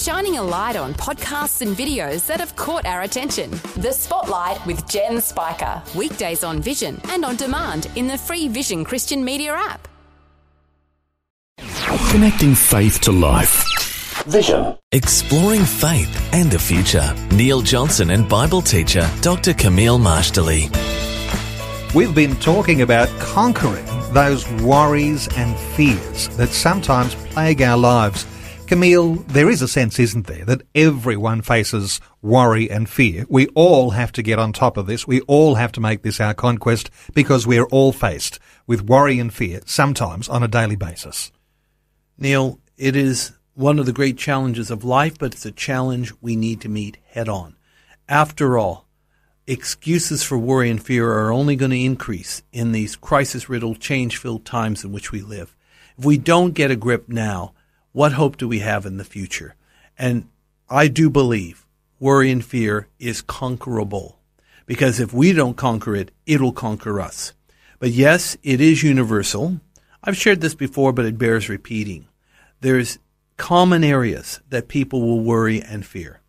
shining a light on podcasts and videos that have caught our attention. The Spotlight with Jen Spiker. Weekdays on Vision and on demand in the free Vision Christian Media app. Connecting faith to life. Vision. Exploring faith and the future. Neil Johnson and Bible teacher Dr. Camille Majdali. We've been talking about conquering those worries and fears that sometimes plague our lives. Camille, there is a sense, isn't there, that everyone faces worry and fear. We all have to get on top of this. We all have to make this our conquest because we're all faced with worry and fear sometimes on a daily basis. Neil, it is one of the great challenges of life, but it's a challenge we need to meet head on. After all, excuses for worry and fear are only going to increase in these crisis riddled, change filled times in which we live. If we don't get a grip now, what hope do we have in the future? And I do believe worry and fear is conquerable because if we don't conquer it, it'll conquer us. But yes, it is universal. I've shared this before, but it bears repeating. There's common areas that people will worry and fear.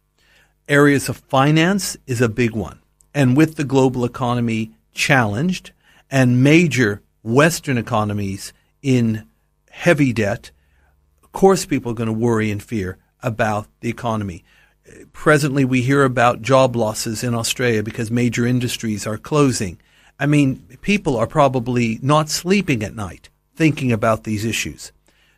Areas of finance is a big one. And with the global economy challenged and major Western economies in heavy debt, of course people are going to worry and fear about the economy. Presently, we hear about job losses in Australia because major industries are closing. I mean, people are probably not sleeping at night thinking about these issues.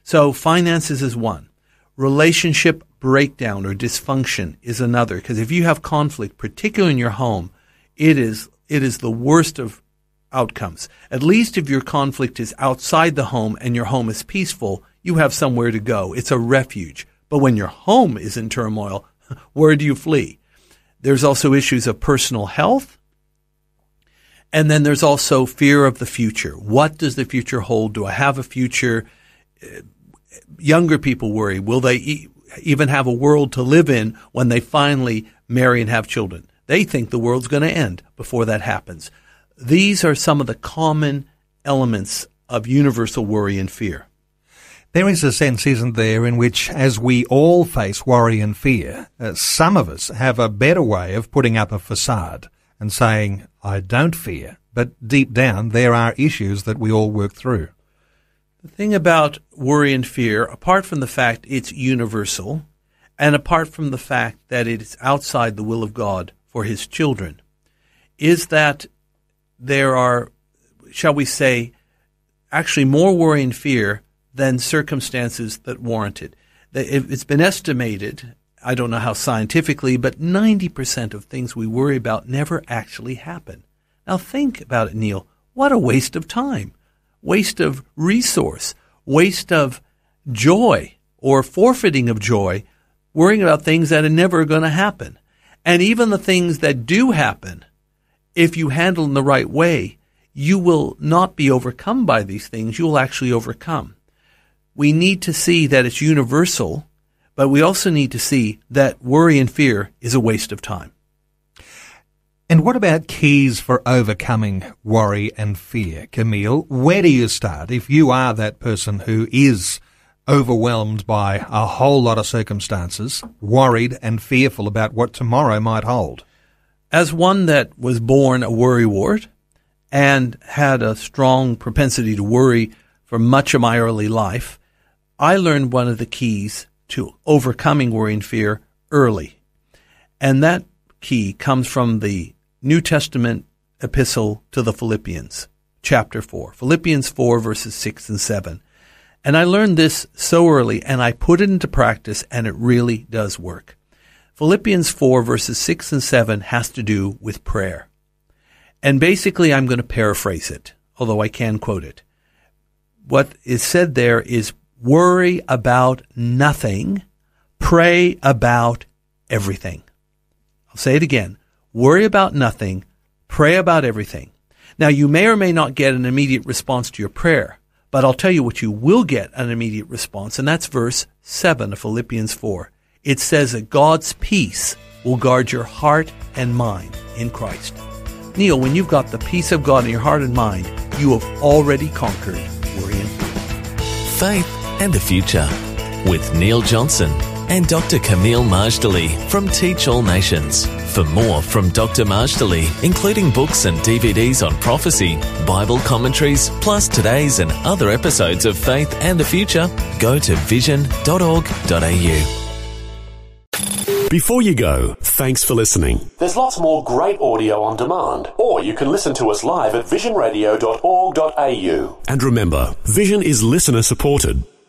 So, finances is one. Relationship breakdown or dysfunction is another. Because if you have conflict, particularly in your home, it is it is the worst of outcomes. At least if your conflict is outside the home and your home is peaceful, you have somewhere to go. It's a refuge. But when your home is in turmoil, where do you flee? There's also issues of personal health. And then there's also fear of the future. What does the future hold? Do I have a future? Uh, younger people worry. Will they e- even have a world to live in when they finally marry and have children? They think the world's going to end before that happens. These are some of the common elements of universal worry and fear. There is a sense, isn't there, in which as we all face worry and fear, uh, some of us have a better way of putting up a facade and saying, I don't fear, but deep down there are issues that we all work through. The thing about worry and fear, apart from the fact it's universal, and apart from the fact that it is outside the will of God for his children, is that there are, shall we say, actually more worry and fear than circumstances that warrant it. It's been estimated, I don't know how scientifically, but 90% of things we worry about never actually happen. Now think about it, Neil. What a waste of time, waste of resource, waste of joy or forfeiting of joy, worrying about things that are never going to happen. And even the things that do happen, if you handle in the right way, you will not be overcome by these things. You will actually overcome we need to see that it's universal, but we also need to see that worry and fear is a waste of time. And what about keys for overcoming worry and fear, Camille? Where do you start if you are that person who is overwhelmed by a whole lot of circumstances, worried and fearful about what tomorrow might hold? As one that was born a worrywart and had a strong propensity to worry for much of my early life, I learned one of the keys to overcoming worry and fear early. And that key comes from the New Testament epistle to the Philippians, chapter 4. Philippians 4, verses 6 and 7. And I learned this so early and I put it into practice and it really does work. Philippians 4, verses 6 and 7 has to do with prayer. And basically, I'm going to paraphrase it, although I can quote it. What is said there is worry about nothing, pray about everything. I'll say it again. Worry about nothing, pray about everything. Now, you may or may not get an immediate response to your prayer, but I'll tell you what you will get an immediate response, and that's verse 7 of Philippians 4. It says that God's peace will guard your heart and mind in Christ. Neil, when you've got the peace of God in your heart and mind, you have already conquered worry and fear. Faith and the future with Neil Johnson and Dr. Camille Majdali from Teach All Nations. For more from Dr. Majdali, including books and DVDs on prophecy, Bible commentaries, plus today's and other episodes of Faith and the Future, go to vision.org.au. Before you go, thanks for listening. There's lots more great audio on demand, or you can listen to us live at visionradio.org.au. And remember, Vision is listener supported.